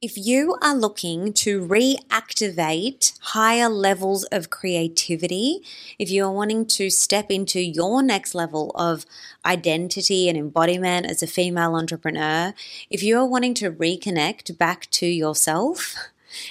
If you are looking to reactivate higher levels of creativity, if you are wanting to step into your next level of identity and embodiment as a female entrepreneur, if you are wanting to reconnect back to yourself,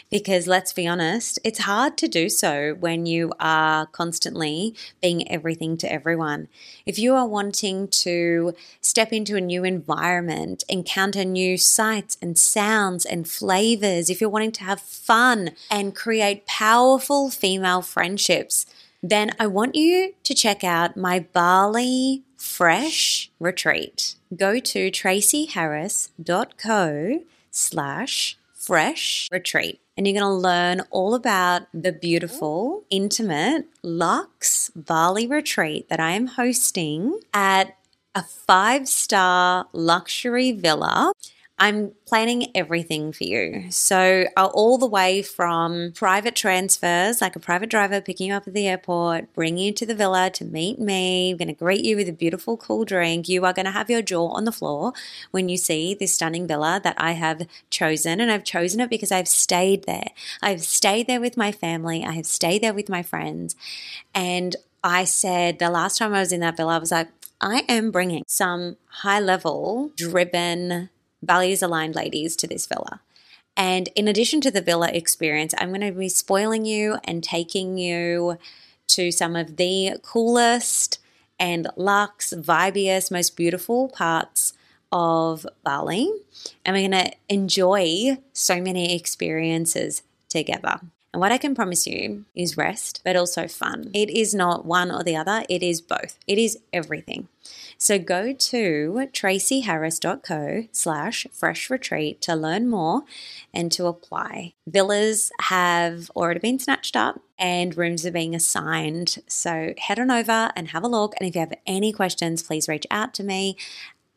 because let's be honest, it's hard to do so when you are constantly being everything to everyone. If you are wanting to step into a new environment, encounter new sights and sounds and flavors, if you're wanting to have fun and create powerful female friendships, then I want you to check out my Bali Fresh retreat. Go to tracyharris.co slash fresh retreat. And you're going to learn all about the beautiful, intimate Lux Bali retreat that I am hosting at a five star luxury villa I'm planning everything for you. So, uh, all the way from private transfers, like a private driver picking you up at the airport, bringing you to the villa to meet me, I'm going to greet you with a beautiful cool drink. You are going to have your jaw on the floor when you see this stunning villa that I have chosen. And I've chosen it because I've stayed there. I've stayed there with my family, I have stayed there with my friends. And I said the last time I was in that villa, I was like, I am bringing some high level, driven, values aligned ladies to this villa. And in addition to the villa experience, I'm going to be spoiling you and taking you to some of the coolest and luxe, vibiest, most beautiful parts of Bali. And we're going to enjoy so many experiences together. And what I can promise you is rest, but also fun. It is not one or the other, it is both. It is everything. So go to tracyharris.co slash fresh retreat to learn more and to apply. Villas have already been snatched up and rooms are being assigned. So head on over and have a look. And if you have any questions, please reach out to me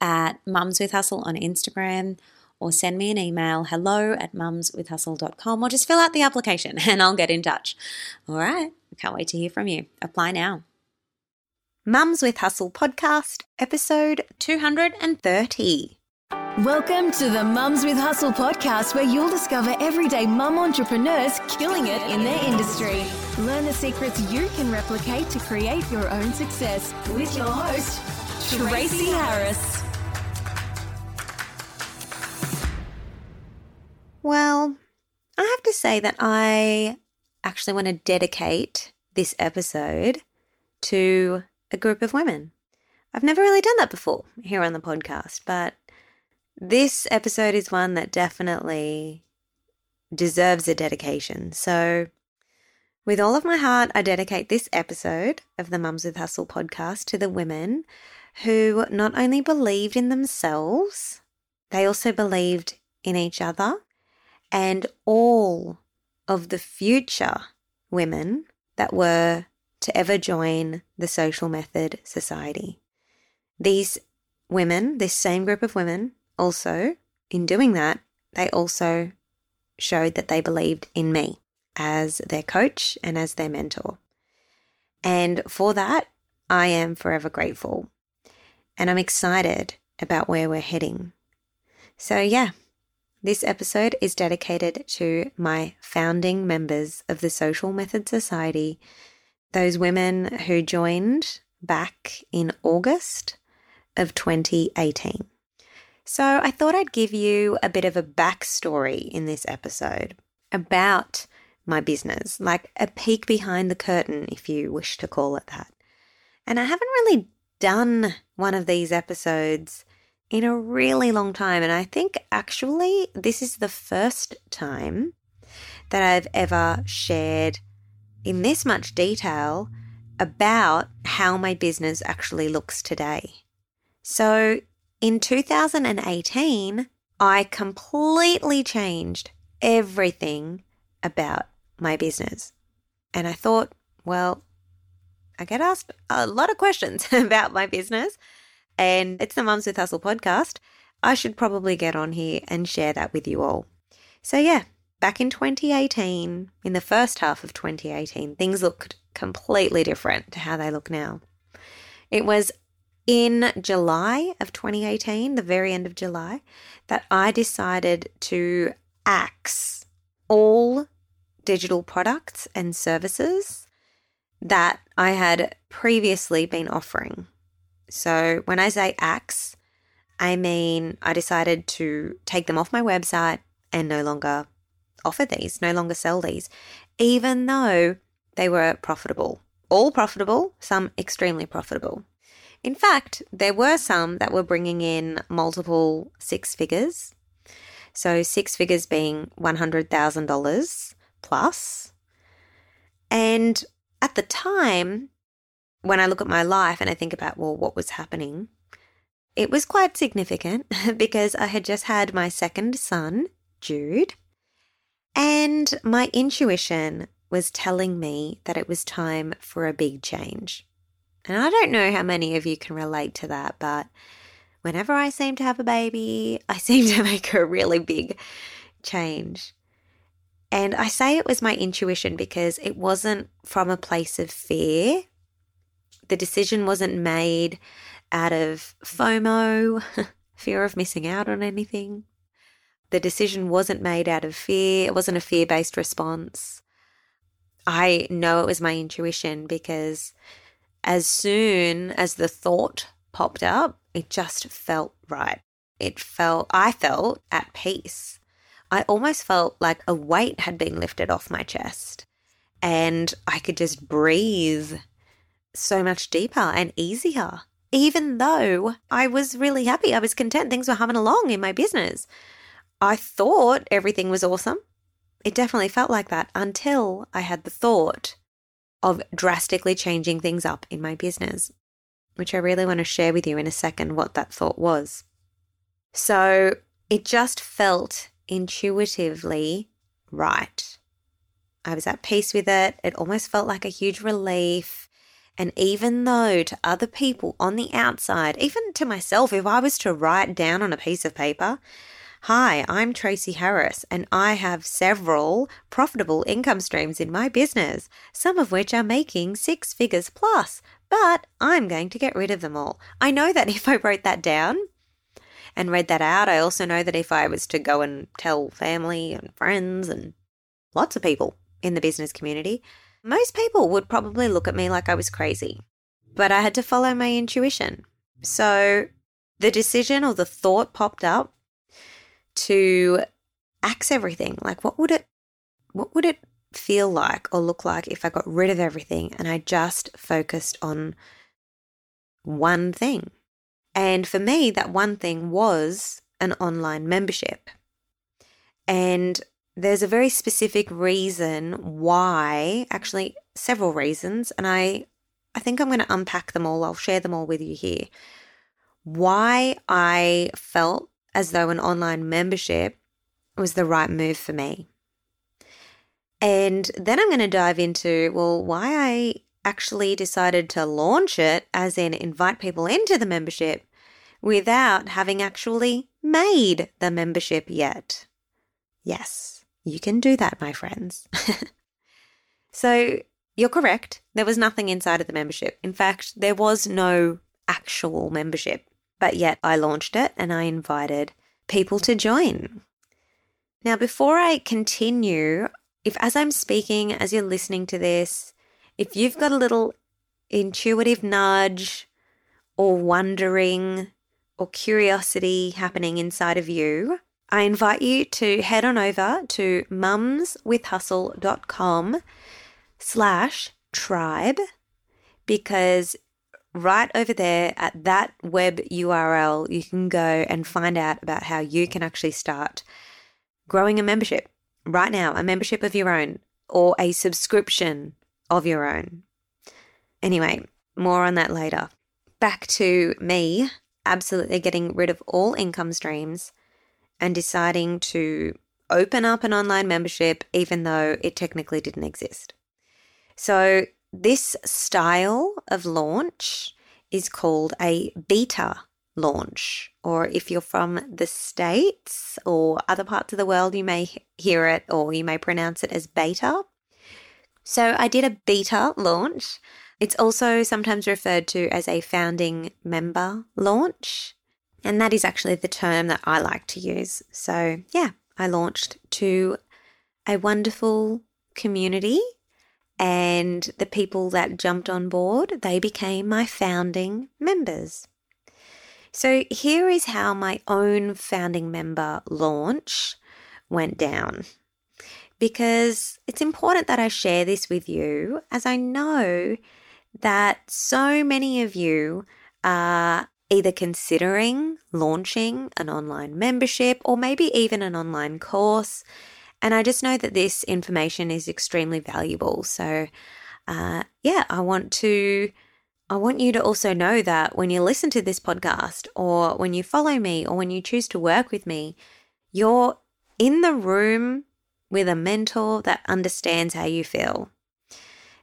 at Mums with Hustle on Instagram or send me an email hello at mumswithhustle.com or just fill out the application and I'll get in touch. All right. Can't wait to hear from you. Apply now. Mums with Hustle podcast, episode 230. Welcome to the Mums with Hustle podcast, where you'll discover everyday mum entrepreneurs killing it in their industry. Learn the secrets you can replicate to create your own success with your host, Tracy Harris. Well, I have to say that I actually want to dedicate this episode to a group of women. I've never really done that before here on the podcast, but this episode is one that definitely deserves a dedication. So, with all of my heart, I dedicate this episode of the Mums with Hustle podcast to the women who not only believed in themselves, they also believed in each other and all of the future women that were to ever join the Social Method Society. These women, this same group of women, also, in doing that, they also showed that they believed in me as their coach and as their mentor. And for that, I am forever grateful. And I'm excited about where we're heading. So, yeah, this episode is dedicated to my founding members of the Social Method Society those women who joined back in August of 2018. So I thought I'd give you a bit of a backstory in this episode about my business, like a peek behind the curtain, if you wish to call it that. And I haven't really done one of these episodes in a really long time. And I think actually this is the first time that I've ever shared in this much detail about how my business actually looks today. So in 2018, I completely changed everything about my business. And I thought, well, I get asked a lot of questions about my business, and it's the Mums with Hustle podcast. I should probably get on here and share that with you all. So, yeah, back in 2018, in the first half of 2018, things looked completely different to how they look now. It was in July of 2018, the very end of July, that I decided to axe all digital products and services that I had previously been offering. So when I say axe, I mean I decided to take them off my website and no longer offer these, no longer sell these, even though they were profitable. All profitable, some extremely profitable. In fact, there were some that were bringing in multiple six figures. So, six figures being $100,000 plus. And at the time, when I look at my life and I think about, well, what was happening, it was quite significant because I had just had my second son, Jude, and my intuition was telling me that it was time for a big change. And I don't know how many of you can relate to that, but whenever I seem to have a baby, I seem to make a really big change. And I say it was my intuition because it wasn't from a place of fear. The decision wasn't made out of FOMO, fear of missing out on anything. The decision wasn't made out of fear. It wasn't a fear based response. I know it was my intuition because as soon as the thought popped up, it just felt right. It felt, I felt at peace. I almost felt like a weight had been lifted off my chest and I could just breathe so much deeper and easier. Even though I was really happy, I was content, things were humming along in my business. I thought everything was awesome. It definitely felt like that until I had the thought of drastically changing things up in my business, which I really want to share with you in a second what that thought was. So it just felt intuitively right. I was at peace with it. It almost felt like a huge relief. And even though to other people on the outside, even to myself, if I was to write down on a piece of paper, Hi, I'm Tracy Harris, and I have several profitable income streams in my business, some of which are making six figures plus, but I'm going to get rid of them all. I know that if I wrote that down, and read that out. I also know that if I was to go and tell family and friends and lots of people in the business community, most people would probably look at me like I was crazy. But I had to follow my intuition. So the decision or the thought popped up to axe everything. Like what would it what would it feel like or look like if I got rid of everything and I just focused on one thing? And for me, that one thing was an online membership. And there's a very specific reason why, actually, several reasons, and I, I think I'm going to unpack them all. I'll share them all with you here. Why I felt as though an online membership was the right move for me. And then I'm going to dive into, well, why I actually decided to launch it, as in invite people into the membership, without having actually made the membership yet. Yes, you can do that, my friends. so you're correct. There was nothing inside of the membership. In fact, there was no actual membership, but yet I launched it and I invited people to join. Now, before I continue, if as I'm speaking, as you're listening to this, if you've got a little intuitive nudge or wondering or curiosity happening inside of you, I invite you to head on over to mumswithhustle.com slash tribe because right over there at that web URL, you can go and find out about how you can actually start growing a membership right now, a membership of your own or a subscription of your own. Anyway, more on that later. Back to me absolutely getting rid of all income streams and deciding to open up an online membership even though it technically didn't exist. So, this style of launch is called a beta launch, or if you're from the States or other parts of the world, you may hear it or you may pronounce it as beta. So, I did a beta launch it's also sometimes referred to as a founding member launch. And that is actually the term that I like to use. So, yeah, I launched to a wonderful community and the people that jumped on board, they became my founding members. So here is how my own founding member launch went down. Because it's important that I share this with you, as I know that so many of you are either considering launching an online membership or maybe even an online course. And I just know that this information is extremely valuable. So, uh, yeah, I want to. I want you to also know that when you listen to this podcast or when you follow me or when you choose to work with me, you're in the room with a mentor that understands how you feel.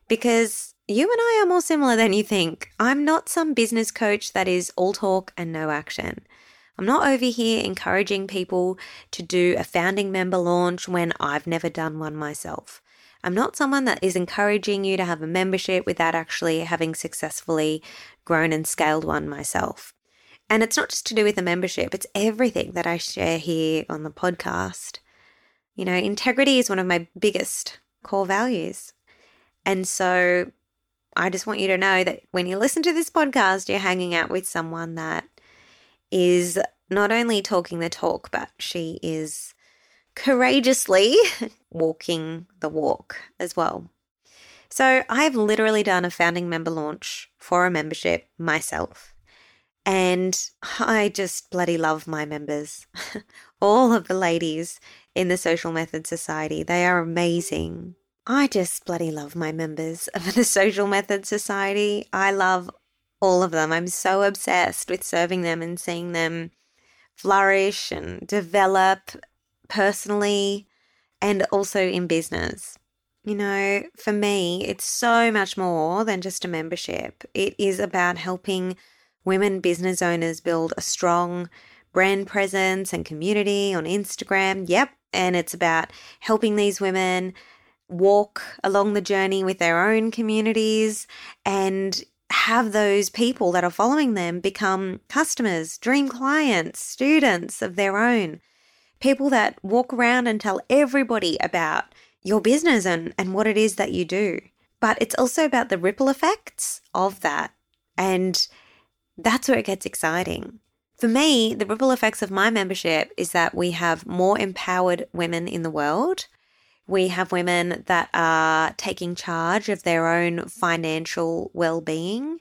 Because you and I are more similar than you think. I'm not some business coach that is all talk and no action. I'm not over here encouraging people to do a founding member launch when I've never done one myself. I'm not someone that is encouraging you to have a membership without actually having successfully grown and scaled one myself. And it's not just to do with a membership, it's everything that I share here on the podcast. You know, integrity is one of my biggest core values. And so I just want you to know that when you listen to this podcast, you're hanging out with someone that is not only talking the talk, but she is courageously walking the walk as well. So I've literally done a founding member launch for a membership myself. And I just bloody love my members. All of the ladies in the Social Method Society, they are amazing. I just bloody love my members of the Social Method Society. I love all of them. I'm so obsessed with serving them and seeing them flourish and develop personally and also in business. You know, for me, it's so much more than just a membership. It is about helping women business owners build a strong brand presence and community on Instagram. Yep. And it's about helping these women walk along the journey with their own communities and have those people that are following them become customers, dream clients, students of their own, people that walk around and tell everybody about your business and, and what it is that you do. But it's also about the ripple effects of that. And that's where it gets exciting. For me, the ripple effects of my membership is that we have more empowered women in the world we have women that are taking charge of their own financial well being,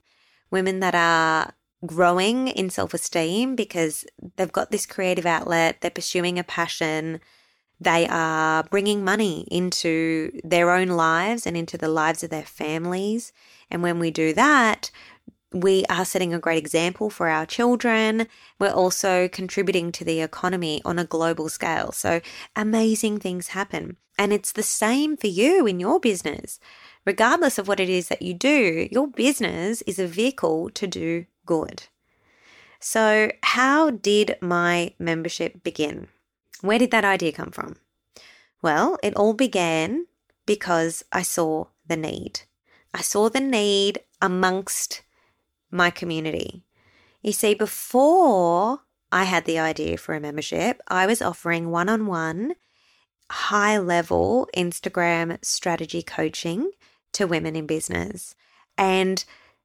women that are growing in self esteem because they've got this creative outlet, they're pursuing a passion, they are bringing money into their own lives and into the lives of their families. And when we do that, we are setting a great example for our children. We're also contributing to the economy on a global scale. So amazing things happen. And it's the same for you in your business. Regardless of what it is that you do, your business is a vehicle to do good. So, how did my membership begin? Where did that idea come from? Well, it all began because I saw the need. I saw the need amongst my community. You see, before I had the idea for a membership, I was offering one on one, high level Instagram strategy coaching to women in business. And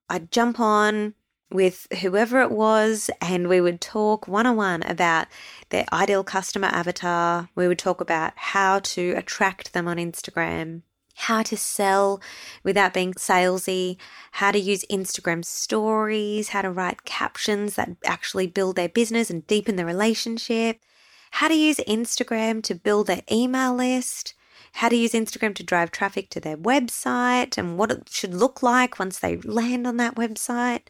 I'd jump on with whoever it was, and we would talk one on one about their ideal customer avatar. We would talk about how to attract them on Instagram how to sell without being salesy, how to use Instagram stories, how to write captions that actually build their business and deepen the relationship, how to use Instagram to build their email list, how to use Instagram to drive traffic to their website and what it should look like once they land on that website.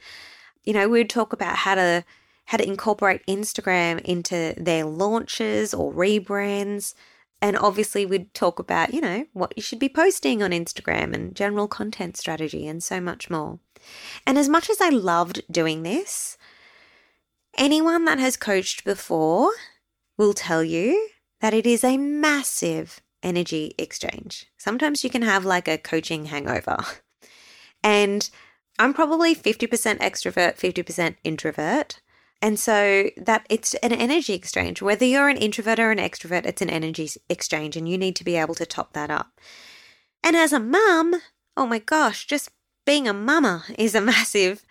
You know, we'd talk about how to how to incorporate Instagram into their launches or rebrands, and obviously, we'd talk about, you know, what you should be posting on Instagram and general content strategy and so much more. And as much as I loved doing this, anyone that has coached before will tell you that it is a massive energy exchange. Sometimes you can have like a coaching hangover. And I'm probably 50% extrovert, 50% introvert. And so that it's an energy exchange. Whether you're an introvert or an extrovert, it's an energy exchange, and you need to be able to top that up. And as a mum, oh my gosh, just being a mama is a massive,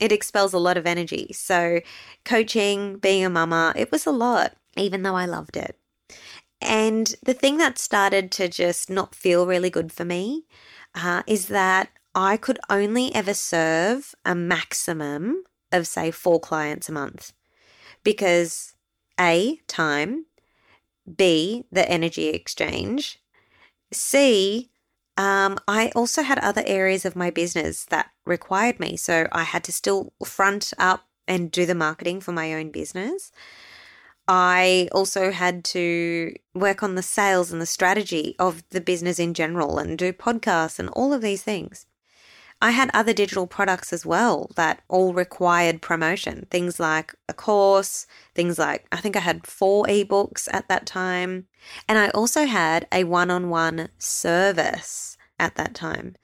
it expels a lot of energy. So, coaching, being a mama, it was a lot, even though I loved it. And the thing that started to just not feel really good for me uh, is that I could only ever serve a maximum of, say, four clients a month because A, time, B, the energy exchange, C, um, I also had other areas of my business that required me. So I had to still front up and do the marketing for my own business. I also had to work on the sales and the strategy of the business in general and do podcasts and all of these things. I had other digital products as well that all required promotion. Things like a course, things like, I think I had four ebooks at that time. And I also had a one on one service at that time.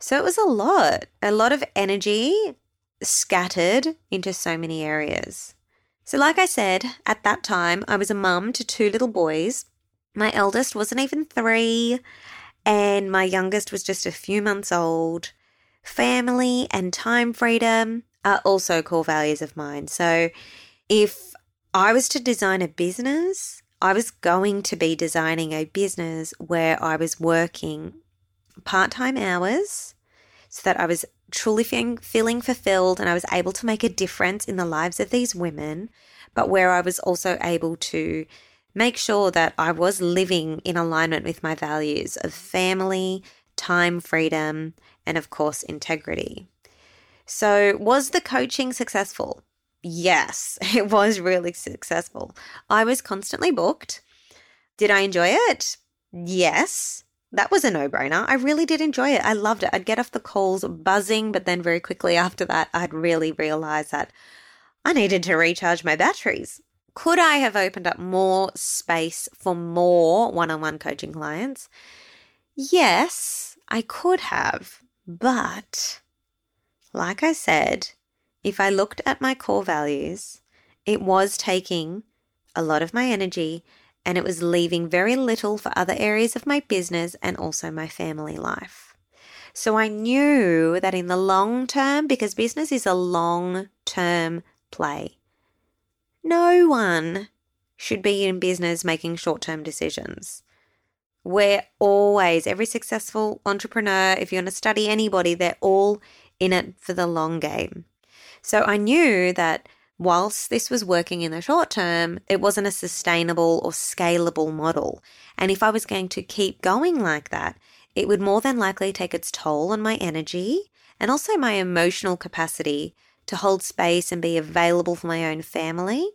So it was a lot, a lot of energy scattered into so many areas. So, like I said, at that time, I was a mum to two little boys. My eldest wasn't even three, and my youngest was just a few months old family and time freedom are also core values of mine. So if I was to design a business, I was going to be designing a business where I was working part time hours so that I was truly feeling, feeling fulfilled and I was able to make a difference in the lives of these women, but where I was also able to make sure that I was living in alignment with my values of family, time freedom, and of course, integrity. So, was the coaching successful? Yes, it was really successful. I was constantly booked. Did I enjoy it? Yes. That was a no brainer. I really did enjoy it. I loved it. I'd get off the calls buzzing, but then very quickly after that, I'd really realize that I needed to recharge my batteries. Could I have opened up more space for more one on one coaching clients? Yes, I could have. But, like I said, if I looked at my core values, it was taking a lot of my energy and it was leaving very little for other areas of my business and also my family life. So I knew that in the long term, because business is a long term play, no one should be in business making short term decisions. We're always, every successful entrepreneur, if you want to study anybody, they're all in it for the long game. So I knew that whilst this was working in the short term, it wasn't a sustainable or scalable model. And if I was going to keep going like that, it would more than likely take its toll on my energy and also my emotional capacity to hold space and be available for my own family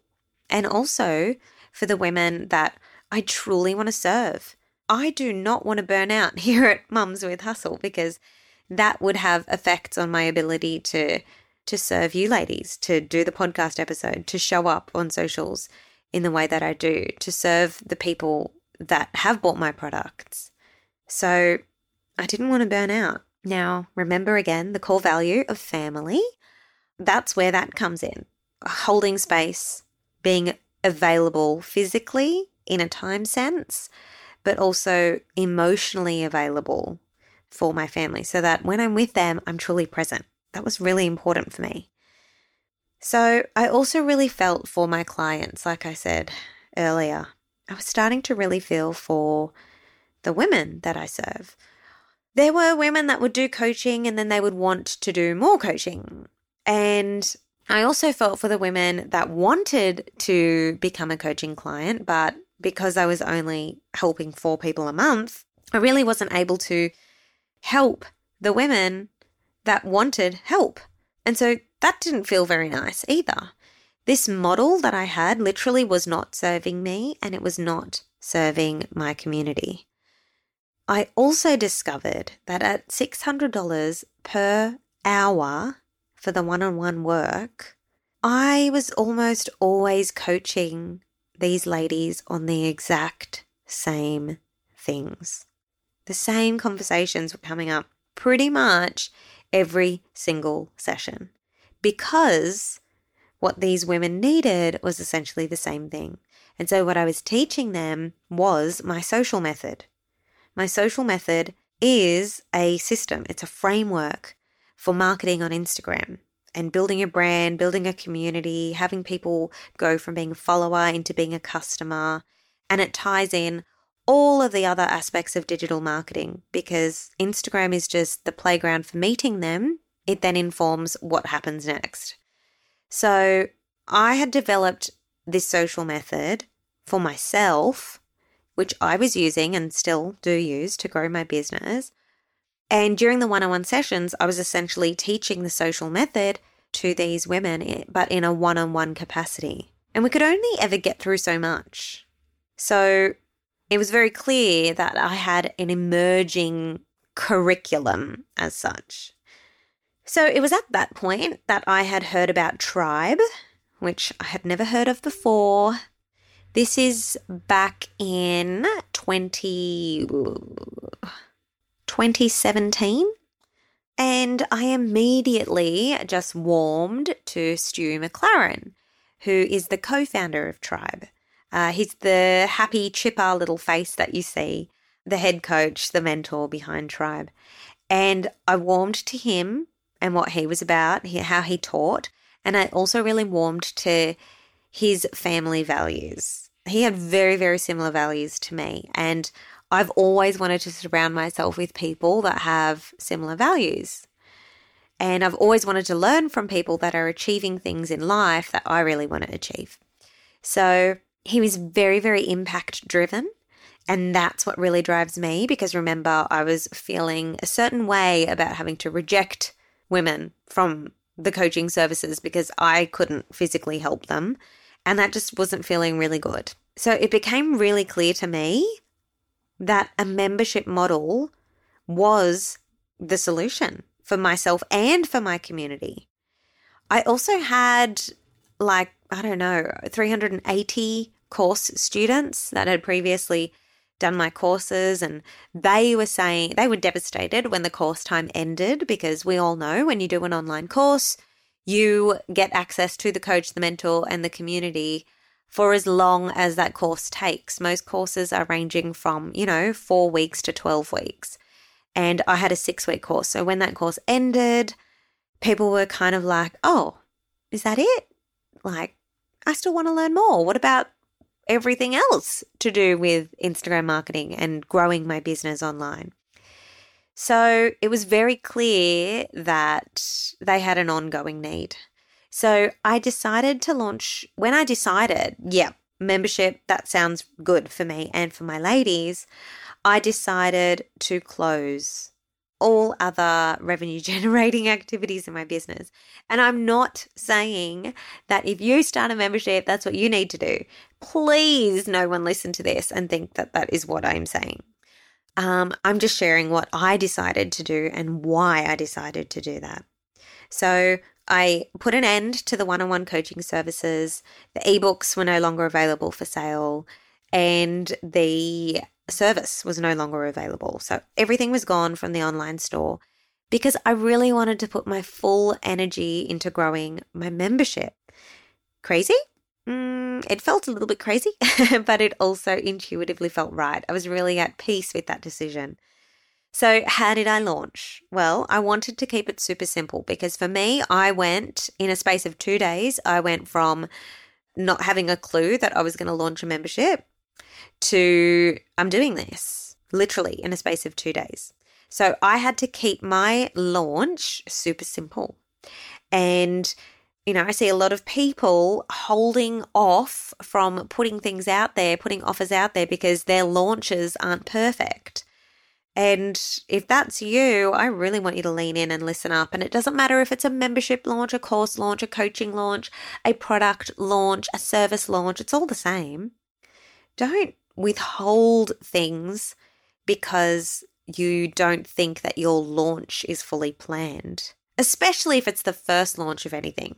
and also for the women that I truly want to serve. I do not want to burn out here at Mums with Hustle because that would have effects on my ability to to serve you ladies, to do the podcast episode, to show up on socials in the way that I do, to serve the people that have bought my products. So I didn't want to burn out. Now, remember again the core value of family. That's where that comes in. Holding space, being available physically in a time sense, but also emotionally available for my family so that when I'm with them, I'm truly present. That was really important for me. So I also really felt for my clients, like I said earlier. I was starting to really feel for the women that I serve. There were women that would do coaching and then they would want to do more coaching. And I also felt for the women that wanted to become a coaching client, but because I was only helping four people a month, I really wasn't able to help the women that wanted help. And so that didn't feel very nice either. This model that I had literally was not serving me and it was not serving my community. I also discovered that at $600 per hour for the one on one work, I was almost always coaching these ladies on the exact same things. The same conversations were coming up pretty much every single session because what these women needed was essentially the same thing. And so what I was teaching them was my social method. My social method is a system, it's a framework for marketing on Instagram and building a brand, building a community, having people go from being a follower into being a customer. And it ties in all of the other aspects of digital marketing because Instagram is just the playground for meeting them. It then informs what happens next. So I had developed this social method for myself, which I was using and still do use to grow my business. And during the one on one sessions, I was essentially teaching the social method to these women, eh, but in a one on one capacity. And we could only ever get through so much. So it was very clear that I had an emerging curriculum as such. So it was at that point that I had heard about Tribe, which I had never heard of before. This is back in 20, 2017. And I immediately just warmed to Stu McLaren, who is the co founder of Tribe. Uh, he's the happy, chipper little face that you see, the head coach, the mentor behind Tribe. And I warmed to him and what he was about, how he taught. And I also really warmed to his family values. He had very, very similar values to me. And I've always wanted to surround myself with people that have similar values. And I've always wanted to learn from people that are achieving things in life that I really want to achieve. So he was very, very impact driven. And that's what really drives me because remember, I was feeling a certain way about having to reject women from the coaching services because I couldn't physically help them. And that just wasn't feeling really good. So it became really clear to me that a membership model was the solution for myself and for my community. I also had like, I don't know, 380 course students that had previously done my courses and they were saying they were devastated when the course time ended because we all know when you do an online course, you get access to the coach, the mentor, and the community for as long as that course takes. Most courses are ranging from, you know, four weeks to 12 weeks. And I had a six week course. So when that course ended, people were kind of like, oh, is that it? Like, I still want to learn more. What about everything else to do with Instagram marketing and growing my business online. So it was very clear that they had an ongoing need. So I decided to launch, when I decided, yeah, membership, that sounds good for me and for my ladies, I decided to close all other revenue generating activities in my business. And I'm not saying that if you start a membership, that's what you need to do. Please, no one listen to this and think that that is what I'm saying. Um, I'm just sharing what I decided to do and why I decided to do that. So I put an end to the one on one coaching services. The ebooks were no longer available for sale, and the service was no longer available. So everything was gone from the online store because I really wanted to put my full energy into growing my membership. Crazy? Mm, it felt a little bit crazy, but it also intuitively felt right. I was really at peace with that decision. So, how did I launch? Well, I wanted to keep it super simple because for me, I went in a space of two days, I went from not having a clue that I was going to launch a membership to I'm doing this literally in a space of two days. So I had to keep my launch super simple. And, you know, I see a lot of people holding off from putting things out there, putting offers out there because their launches aren't perfect. And if that's you, I really want you to lean in and listen up. And it doesn't matter if it's a membership launch, a course launch, a coaching launch, a product launch, a service launch, it's all the same. Don't withhold things because you don't think that your launch is fully planned, especially if it's the first launch of anything.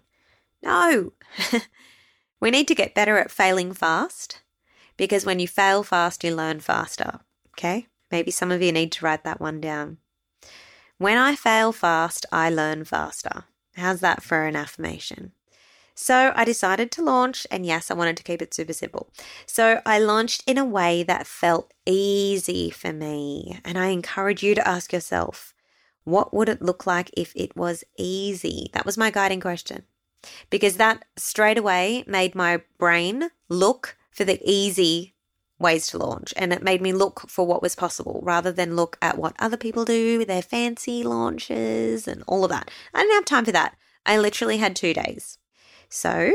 No, we need to get better at failing fast because when you fail fast, you learn faster. Okay? Maybe some of you need to write that one down. When I fail fast, I learn faster. How's that for an affirmation? So I decided to launch, and yes, I wanted to keep it super simple. So I launched in a way that felt easy for me. And I encourage you to ask yourself, what would it look like if it was easy? That was my guiding question. Because that straight away made my brain look for the easy ways to launch. And it made me look for what was possible rather than look at what other people do with their fancy launches and all of that. I didn't have time for that. I literally had two days. So,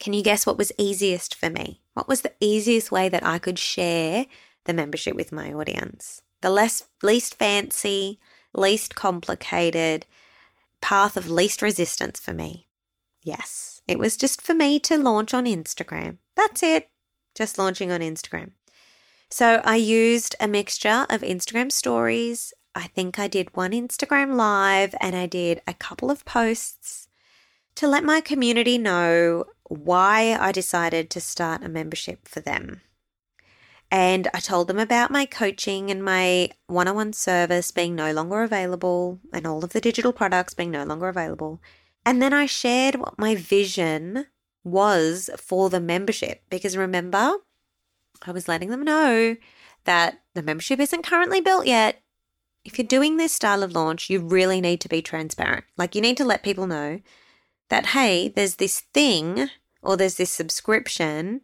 can you guess what was easiest for me? What was the easiest way that I could share the membership with my audience? The less least fancy, least complicated path of least resistance for me. Yes, it was just for me to launch on Instagram. That's it. Just launching on Instagram. So I used a mixture of Instagram stories. I think I did one Instagram live and I did a couple of posts to let my community know why I decided to start a membership for them. And I told them about my coaching and my one on one service being no longer available and all of the digital products being no longer available. And then I shared what my vision was for the membership because remember, I was letting them know that the membership isn't currently built yet. If you're doing this style of launch, you really need to be transparent. Like, you need to let people know that, hey, there's this thing or there's this subscription.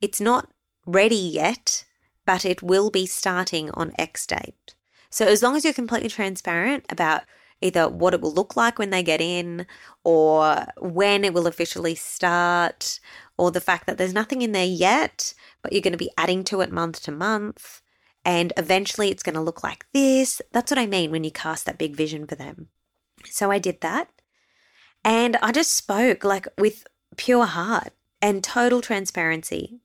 It's not ready yet, but it will be starting on X date. So as long as you're completely transparent about either what it will look like when they get in or when it will officially start or the fact that there's nothing in there yet, but you're going to be adding to it month to month and eventually it's going to look like this. That's what I mean when you cast that big vision for them. So I did that. And I just spoke like with pure heart and total transparency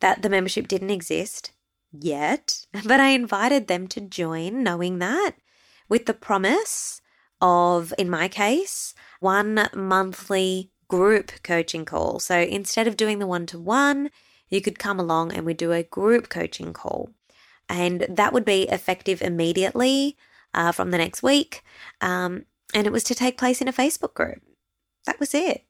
that the membership didn't exist yet, but I invited them to join knowing that with the promise of, in my case, one monthly group coaching call. So instead of doing the one to one, you could come along and we do a group coaching call. And that would be effective immediately uh, from the next week. Um, and it was to take place in a Facebook group. That was it.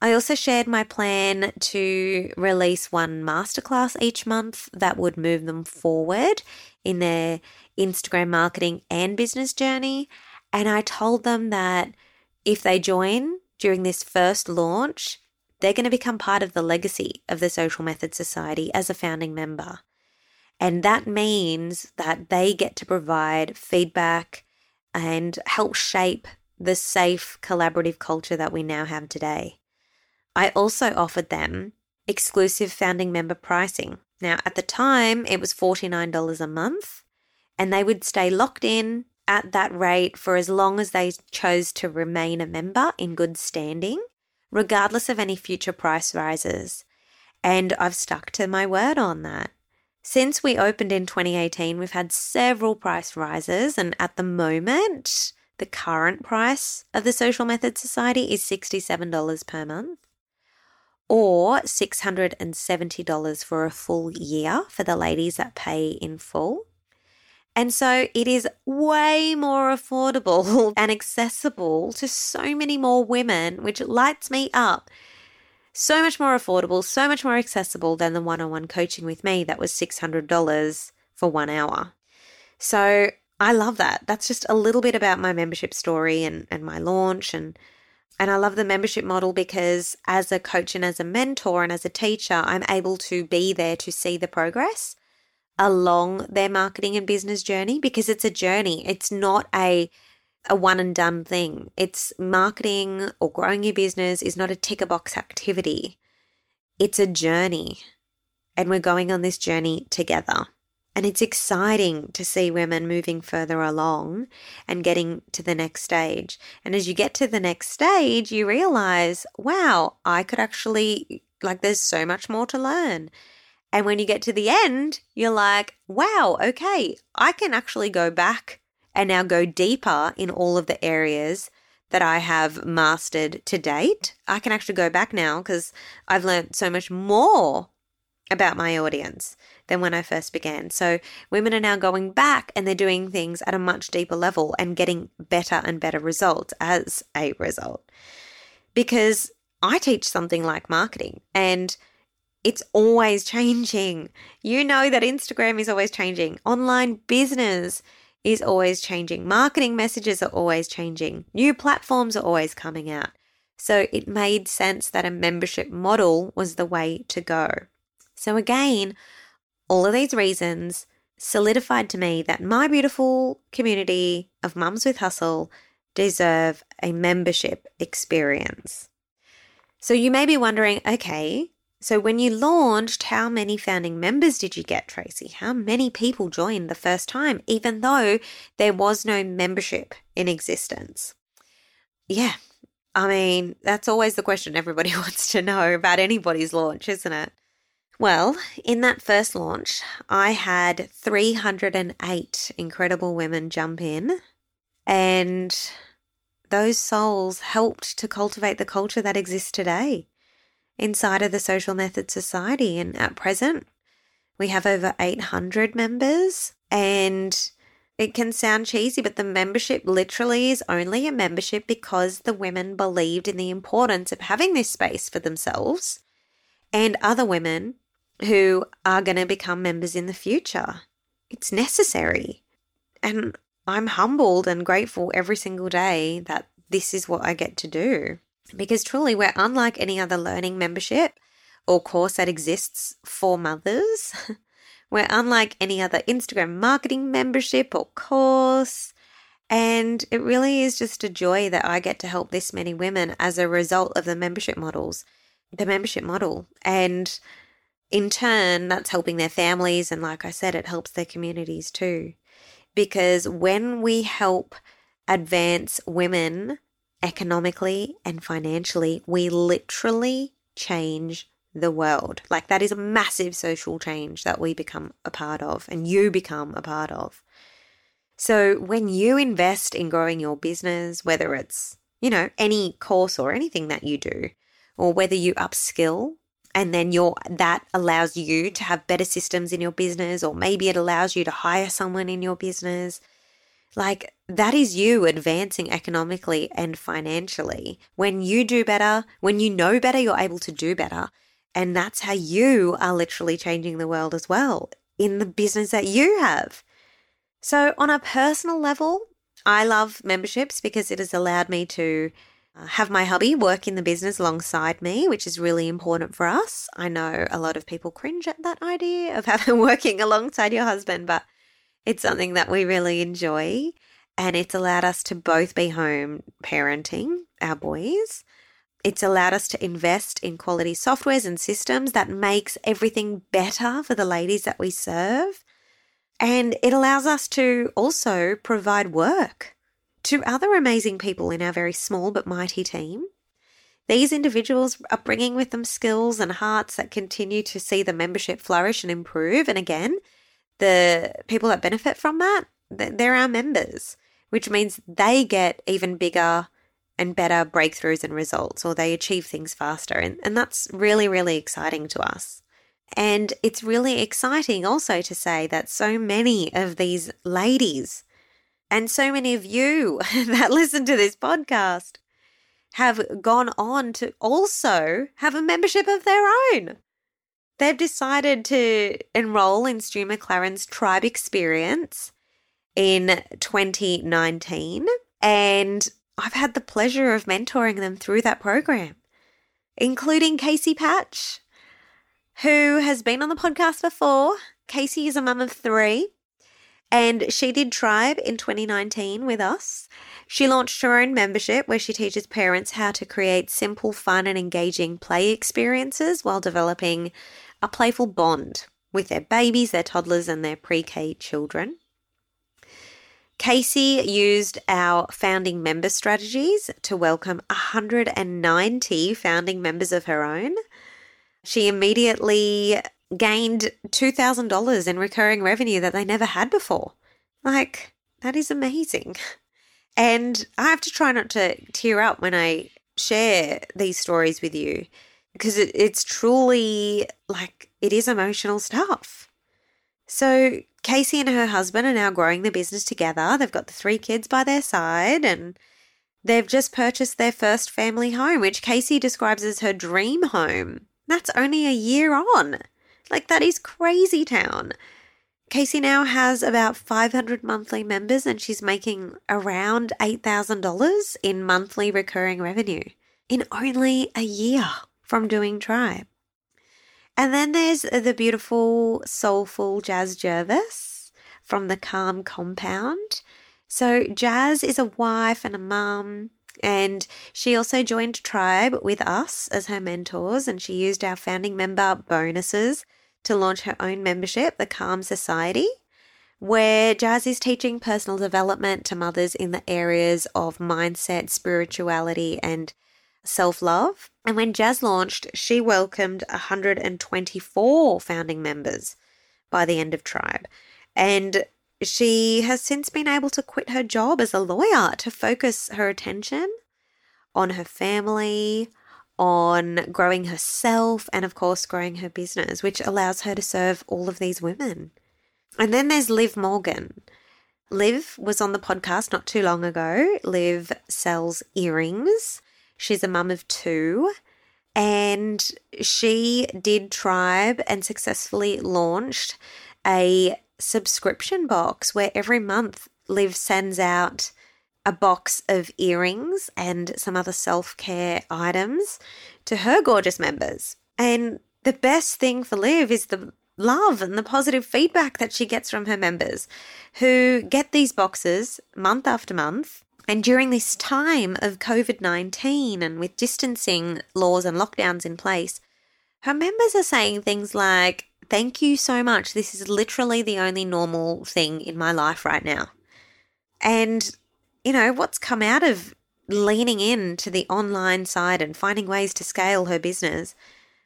I also shared my plan to release one masterclass each month that would move them forward in their Instagram marketing and business journey. And I told them that if they join during this first launch, they're going to become part of the legacy of the Social Method Society as a founding member. And that means that they get to provide feedback and help shape the safe, collaborative culture that we now have today. I also offered them exclusive founding member pricing. Now, at the time, it was $49 a month, and they would stay locked in at that rate for as long as they chose to remain a member in good standing, regardless of any future price rises. And I've stuck to my word on that. Since we opened in 2018, we've had several price rises, and at the moment, the current price of the Social Method Society is $67 per month or $670 for a full year for the ladies that pay in full. And so it is way more affordable and accessible to so many more women, which lights me up. So much more affordable, so much more accessible than the one on one coaching with me that was $600 for one hour. So I love that. That's just a little bit about my membership story and, and my launch and and I love the membership model because as a coach and as a mentor and as a teacher, I'm able to be there to see the progress along their marketing and business journey because it's a journey. It's not a a one and done thing. It's marketing or growing your business is not a ticker box activity. It's a journey. And we're going on this journey together. And it's exciting to see women moving further along and getting to the next stage. And as you get to the next stage, you realize, wow, I could actually, like, there's so much more to learn. And when you get to the end, you're like, wow, okay, I can actually go back and now go deeper in all of the areas that I have mastered to date. I can actually go back now because I've learned so much more about my audience than when I first began. So women are now going back and they're doing things at a much deeper level and getting better and better results as a result. Because I teach something like marketing and it's always changing. You know that Instagram is always changing. Online business is always changing. Marketing messages are always changing. New platforms are always coming out. So it made sense that a membership model was the way to go. So again, all of these reasons solidified to me that my beautiful community of mums with hustle deserve a membership experience. So you may be wondering, okay, so when you launched, how many founding members did you get, Tracy? How many people joined the first time, even though there was no membership in existence? Yeah, I mean, that's always the question everybody wants to know about anybody's launch, isn't it? Well, in that first launch, I had 308 incredible women jump in, and those souls helped to cultivate the culture that exists today inside of the Social Method Society. And at present, we have over 800 members. And it can sound cheesy, but the membership literally is only a membership because the women believed in the importance of having this space for themselves and other women who are going to become members in the future. It's necessary. And I'm humbled and grateful every single day that this is what I get to do because truly we're unlike any other learning membership or course that exists for mothers. we're unlike any other Instagram marketing membership or course. And it really is just a joy that I get to help this many women as a result of the membership models, the membership model. And in turn, that's helping their families. And like I said, it helps their communities too. Because when we help advance women economically and financially, we literally change the world. Like that is a massive social change that we become a part of and you become a part of. So when you invest in growing your business, whether it's, you know, any course or anything that you do, or whether you upskill and then your that allows you to have better systems in your business or maybe it allows you to hire someone in your business like that is you advancing economically and financially. When you do better, when you know better, you're able to do better. And that's how you are literally changing the world as well in the business that you have. So, on a personal level, I love memberships because it has allowed me to uh, have my hubby work in the business alongside me, which is really important for us. I know a lot of people cringe at that idea of having working alongside your husband, but it's something that we really enjoy, and it's allowed us to both be home parenting our boys. It's allowed us to invest in quality softwares and systems that makes everything better for the ladies that we serve. And it allows us to also provide work to other amazing people in our very small but mighty team. These individuals are bringing with them skills and hearts that continue to see the membership flourish and improve. And again, the people that benefit from that, they're our members, which means they get even bigger and better breakthroughs and results, or they achieve things faster. And, and that's really, really exciting to us. And it's really exciting also to say that so many of these ladies and so many of you that listen to this podcast have gone on to also have a membership of their own. They've decided to enroll in Stu McLaren's Tribe Experience in 2019, and I've had the pleasure of mentoring them through that program, including Casey Patch, who has been on the podcast before. Casey is a mum of three, and she did Tribe in 2019 with us. She launched her own membership where she teaches parents how to create simple, fun, and engaging play experiences while developing a playful bond with their babies, their toddlers, and their pre K children. Casey used our founding member strategies to welcome 190 founding members of her own. She immediately gained $2,000 in recurring revenue that they never had before. Like, that is amazing. And I have to try not to tear up when I share these stories with you because it, it's truly like it is emotional stuff. So, Casey and her husband are now growing the business together. They've got the three kids by their side and they've just purchased their first family home, which Casey describes as her dream home. That's only a year on. Like, that is crazy town. Casey now has about 500 monthly members and she's making around $8,000 in monthly recurring revenue in only a year from doing Tribe. And then there's the beautiful, soulful Jazz Jervis from the Calm Compound. So, Jazz is a wife and a mum, and she also joined Tribe with us as her mentors, and she used our founding member bonuses to launch her own membership, the Calm Society, where Jazz is teaching personal development to mothers in the areas of mindset, spirituality, and self love. And when Jazz launched, she welcomed 124 founding members by the end of Tribe. And she has since been able to quit her job as a lawyer to focus her attention on her family, on growing herself, and of course, growing her business, which allows her to serve all of these women. And then there's Liv Morgan. Liv was on the podcast not too long ago. Liv sells earrings. She's a mum of two. And she did Tribe and successfully launched a subscription box where every month Liv sends out a box of earrings and some other self care items to her gorgeous members. And the best thing for Liv is the love and the positive feedback that she gets from her members who get these boxes month after month. And during this time of COVID 19 and with distancing laws and lockdowns in place, her members are saying things like, Thank you so much. This is literally the only normal thing in my life right now. And you know, what's come out of leaning in to the online side and finding ways to scale her business,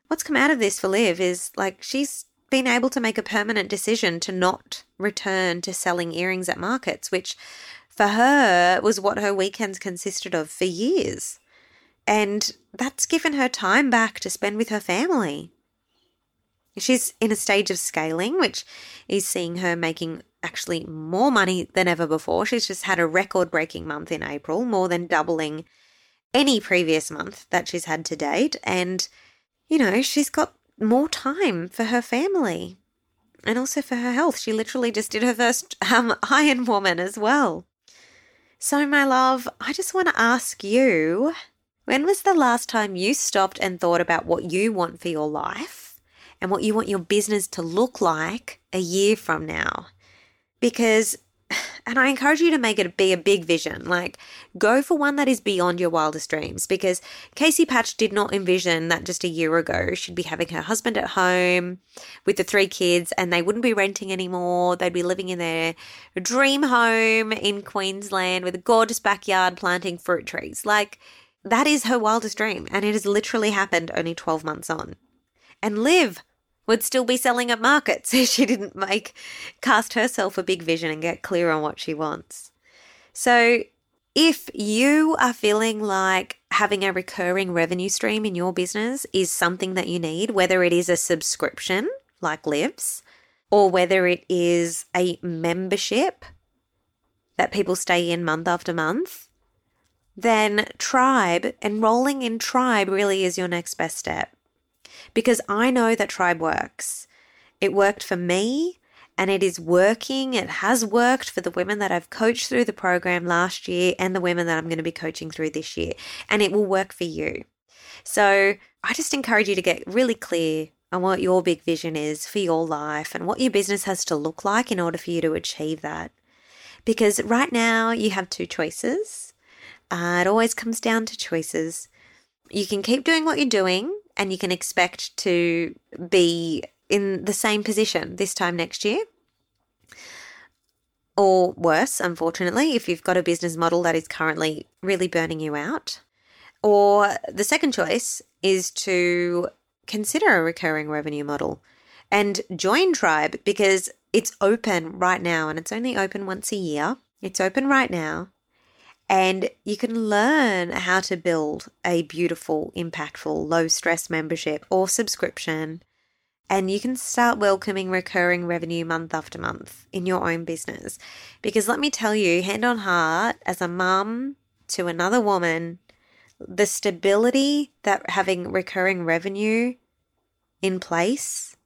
what's come out of this for Liv is like she's been able to make a permanent decision to not return to selling earrings at markets, which for her was what her weekends consisted of for years. And that's given her time back to spend with her family. She's in a stage of scaling, which is seeing her making actually more money than ever before. She's just had a record breaking month in April, more than doubling any previous month that she's had to date. And, you know, she's got more time for her family and also for her health. She literally just did her first um, Iron Woman as well. So, my love, I just want to ask you when was the last time you stopped and thought about what you want for your life and what you want your business to look like a year from now? because and I encourage you to make it be a big vision. Like, go for one that is beyond your wildest dreams. Because Casey Patch did not envision that just a year ago she'd be having her husband at home with the three kids and they wouldn't be renting anymore. They'd be living in their dream home in Queensland with a gorgeous backyard planting fruit trees. Like, that is her wildest dream. And it has literally happened only 12 months on. And Liv would still be selling at markets if she didn't make cast herself a big vision and get clear on what she wants. So, if you are feeling like having a recurring revenue stream in your business is something that you need, whether it is a subscription like Liv's, or whether it is a membership that people stay in month after month, then Tribe, enrolling in Tribe really is your next best step because I know that tribe works. It worked for me and it is working. It has worked for the women that I've coached through the program last year and the women that I'm going to be coaching through this year. And it will work for you. So I just encourage you to get really clear on what your big vision is for your life and what your business has to look like in order for you to achieve that. Because right now you have two choices. Uh, it always comes down to choices. You can keep doing what you're doing and you can expect to be in the same position this time next year. Or worse, unfortunately, if you've got a business model that is currently really burning you out. Or the second choice is to consider a recurring revenue model and join Tribe because it's open right now and it's only open once a year. It's open right now and you can learn how to build a beautiful, impactful, low stress membership or subscription. And you can start welcoming recurring revenue month after month in your own business. Because let me tell you, hand on heart, as a mum to another woman, the stability that having recurring revenue in place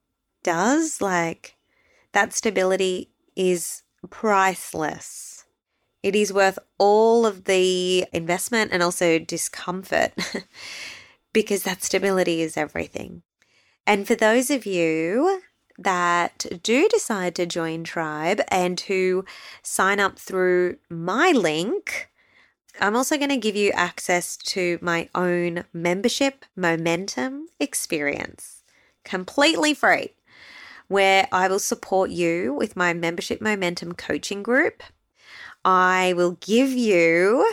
does, like, that stability is priceless. It is worth all of the investment and also discomfort because that stability is everything. And for those of you that do decide to join Tribe and who sign up through my link, I'm also going to give you access to my own membership momentum experience completely free, where I will support you with my membership momentum coaching group. I will give you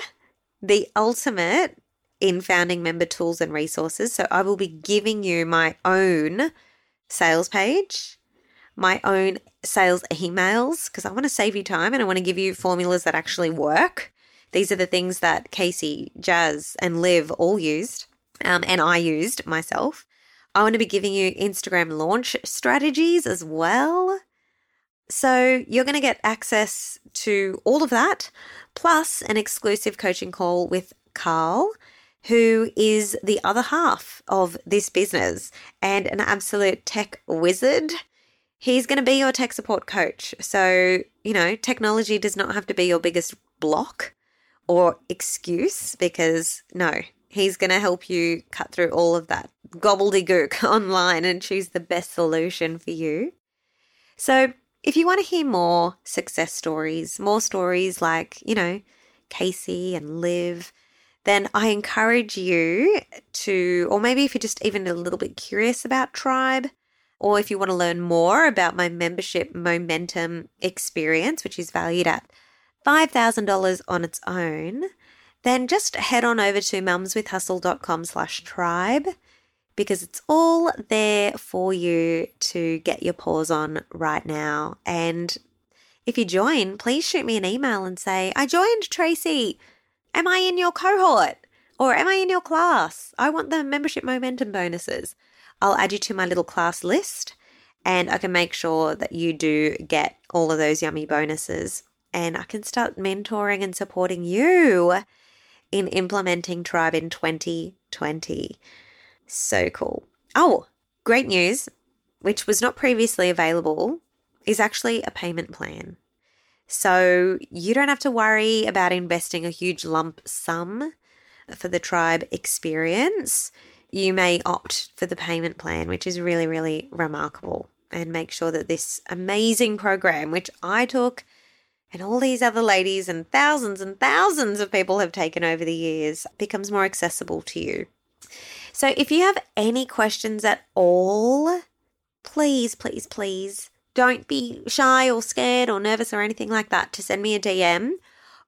the ultimate in founding member tools and resources. So I will be giving you my own sales page, my own sales emails, because I want to save you time and I want to give you formulas that actually work. These are the things that Casey, Jazz, and Liv all used, um, and I used myself. I want to be giving you Instagram launch strategies as well. So you're going to get access to all of that, plus an exclusive coaching call with Carl, who is the other half of this business and an absolute tech wizard. He's going to be your tech support coach. So, you know, technology does not have to be your biggest block or excuse because no, he's going to help you cut through all of that gobbledygook online and choose the best solution for you. So, if you want to hear more success stories, more stories like, you know, Casey and Liv, then I encourage you to, or maybe if you're just even a little bit curious about Tribe, or if you want to learn more about my membership momentum experience, which is valued at $5,000 on its own, then just head on over to mumswithhustle.com slash tribe because it's all there for you to get your paws on right now. And if you join, please shoot me an email and say, I joined Tracy. Am I in your cohort? Or am I in your class? I want the membership momentum bonuses. I'll add you to my little class list and I can make sure that you do get all of those yummy bonuses. And I can start mentoring and supporting you in implementing Tribe in 2020. So cool. Oh, great news, which was not previously available, is actually a payment plan. So you don't have to worry about investing a huge lump sum for the tribe experience. You may opt for the payment plan, which is really, really remarkable, and make sure that this amazing program, which I took and all these other ladies and thousands and thousands of people have taken over the years becomes more accessible to you. So if you have any questions at all, please, please, please don't be shy or scared or nervous or anything like that to send me a DM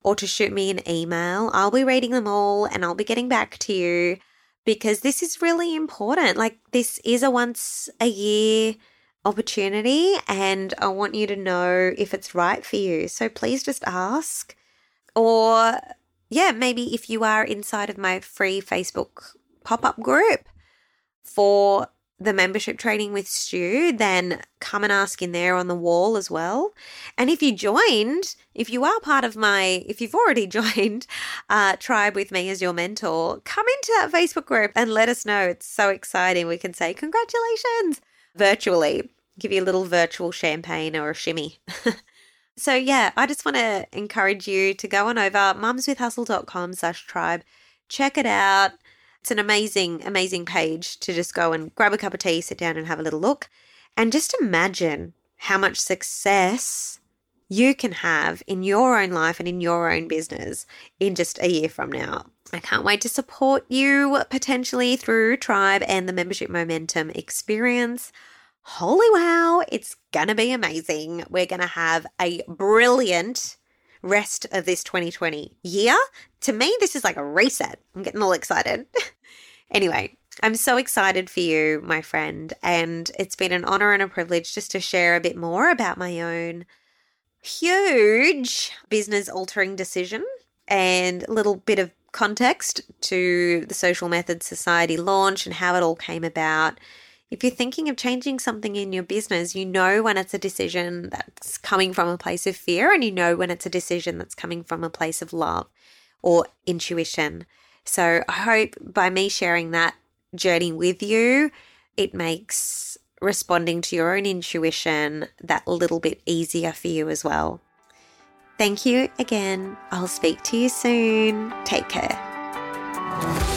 or to shoot me an email. I'll be reading them all and I'll be getting back to you because this is really important. Like, this is a once a year opportunity and I want you to know if it's right for you. So please just ask. Or, yeah, maybe if you are inside of my free Facebook pop up group for the membership training with Stu, then come and ask in there on the wall as well. And if you joined, if you are part of my, if you've already joined uh, Tribe with me as your mentor, come into that Facebook group and let us know. It's so exciting. We can say, Congratulations! virtually, give you a little virtual champagne or a shimmy. so yeah, I just want to encourage you to go on over mumswithhustle.com slash tribe. Check it out. It's an amazing, amazing page to just go and grab a cup of tea, sit down and have a little look. And just imagine how much success you can have in your own life and in your own business in just a year from now. I can't wait to support you potentially through Tribe and the Membership Momentum experience holy wow, it's gonna be amazing. We're gonna have a brilliant rest of this 2020 year. To me, this is like a reset. I'm getting all excited. anyway, I'm so excited for you, my friend, and it's been an honor and a privilege just to share a bit more about my own huge business altering decision and a little bit of context to the Social Methods Society launch and how it all came about if you're thinking of changing something in your business, you know when it's a decision that's coming from a place of fear and you know when it's a decision that's coming from a place of love. or intuition. So I hope by me sharing that journey with you, it makes responding to your own intuition that little bit easier for you as well. Thank you again. I'll speak to you soon. Take care.